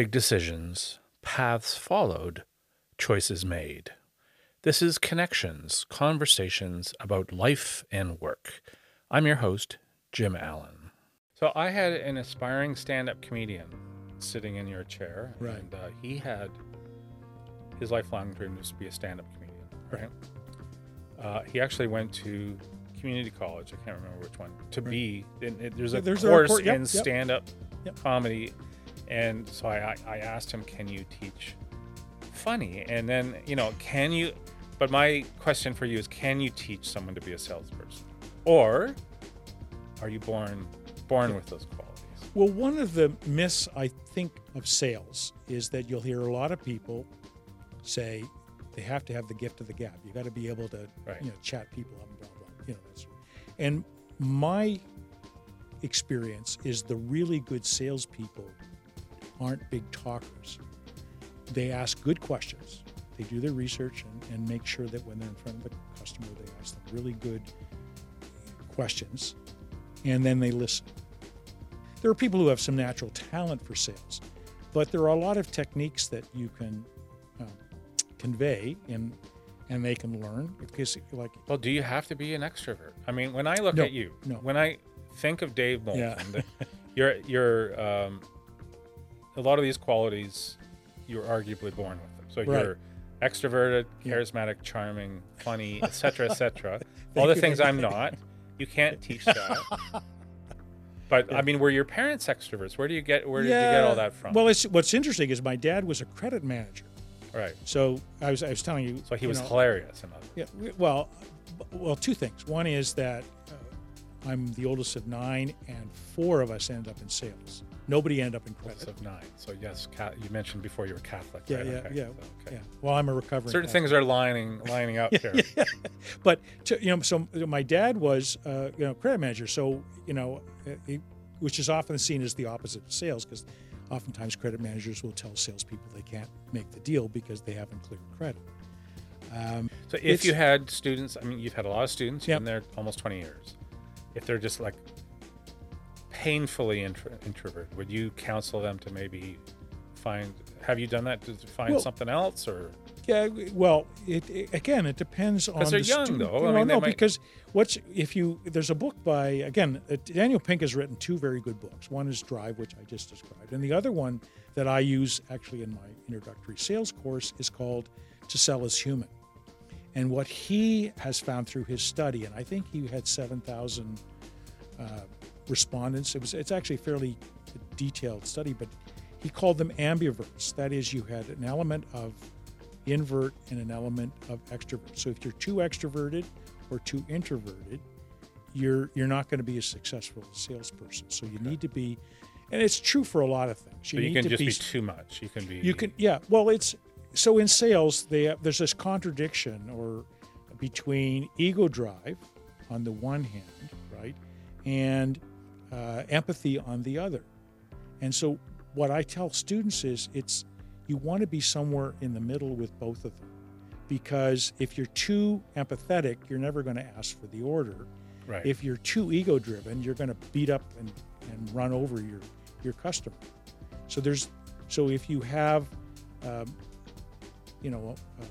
Big decisions, paths followed, choices made. This is Connections, conversations about life and work. I'm your host, Jim Allen. So I had an aspiring stand-up comedian sitting in your chair, Right. and uh, he had his lifelong dream was to be a stand-up comedian. Right. Uh, he actually went to community college. I can't remember which one to Right. be. It- there's a Yeah, there's a course yep, in yep. stand-up Yep. comedy, and so I, I asked him, "Can you teach funny?" And then you know, can you? But my question for you is, can you teach someone to be a salesperson, or are you born born with those qualities? Well, one of the myths I think of sales is that you'll hear a lot of people say they have to have the gift of the gab. You got to be able to, Right. you know, chat people up and blah blah. You know, that's. And my experience is the really good salespeople aren't big talkers. They ask good questions. They do their research and, and make sure that when they're in front of the customer, they ask them really good questions, and then they listen. There are people who have some natural talent for sales, but there are a lot of techniques that you can um, convey and and they can learn because like Well, do you have to be an extrovert? I mean, when I look No, at you, no. when I think of Dave Moulton, Yeah. you're you're um, a lot of these qualities you're arguably born with them. So Right. you're extroverted, charismatic, charming, funny, etc., etc. All the things I'm not. You can't teach that. But I mean, were your parents extroverts? Where do you get where did you get all that from? Well, it's, what's interesting is my dad was a credit manager, right. so I was I was telling you. So he you was know, hilarious. Yeah. Well, well, two things. One is that I'm the oldest of nine, and four of us ended up in sales. Nobody ended up in credit. of nine. So yes, ca- you mentioned before you were Catholic. Yeah, right? yeah, Okay. yeah, So, okay. Yeah. Well, I'm a recovering. Certain Catholic. things are lining lining up here. but to, you know, so my dad was uh, you know credit manager, so you know, uh, which is often seen as the opposite of sales because oftentimes credit managers will tell salespeople they can't make the deal because they haven't cleared credit. Um, So if you had students, I mean, you've had a lot of students. You've been there almost 20 years. If they're just like painfully intro- introverted, would you counsel them to maybe find? Have you done that to find Well- something else, or Yeah, well, it, it- again, it depends on. they're the young, student. though. I No, mean, no, might- because what's if you there's a book by again uh, Daniel Pink has written two very good books. One is Drive, which I just described, and the other one that I use actually in my introductory sales course is called To Sell Is Human. And what he has found through his study, and I think he had seven thousand uh, respondents. It was it's actually a fairly detailed study, but he called them ambiverts. That is, you had an element of invert and an element of extrovert. So if you're too extroverted or too introverted, you're you're not going to be a successful salesperson. So you need to be, and it's true for a lot of things. you need can to just be, be too much? You can be. you can, yeah. Well, it's so in sales, they have, there's this contradiction or between ego drive on the one hand, right, and uh, empathy on the other. And so, what I tell students is, it's you want to be somewhere in the middle with both of them, because if you're too empathetic, you're never going to ask for the order. right. If you're too ego driven, you're going to beat up and, and run over your your customer. So there's so if you have, um, you know, uh,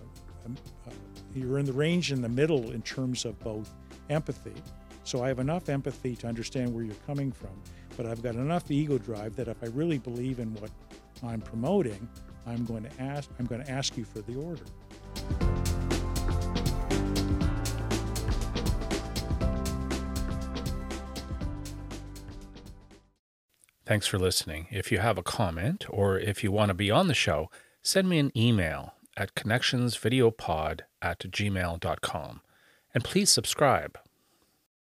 um, uh, you're in the range in the middle in terms of both empathy. So I have enough empathy to understand where you're coming from, but I've got enough ego drive that if I really believe in what I'm promoting, I'm going to ask I'm going to ask you for the order. Thanks for listening. If you have a comment or if you want to be on the show, send me an email at connectionsvideopod at gmail.com. And please subscribe.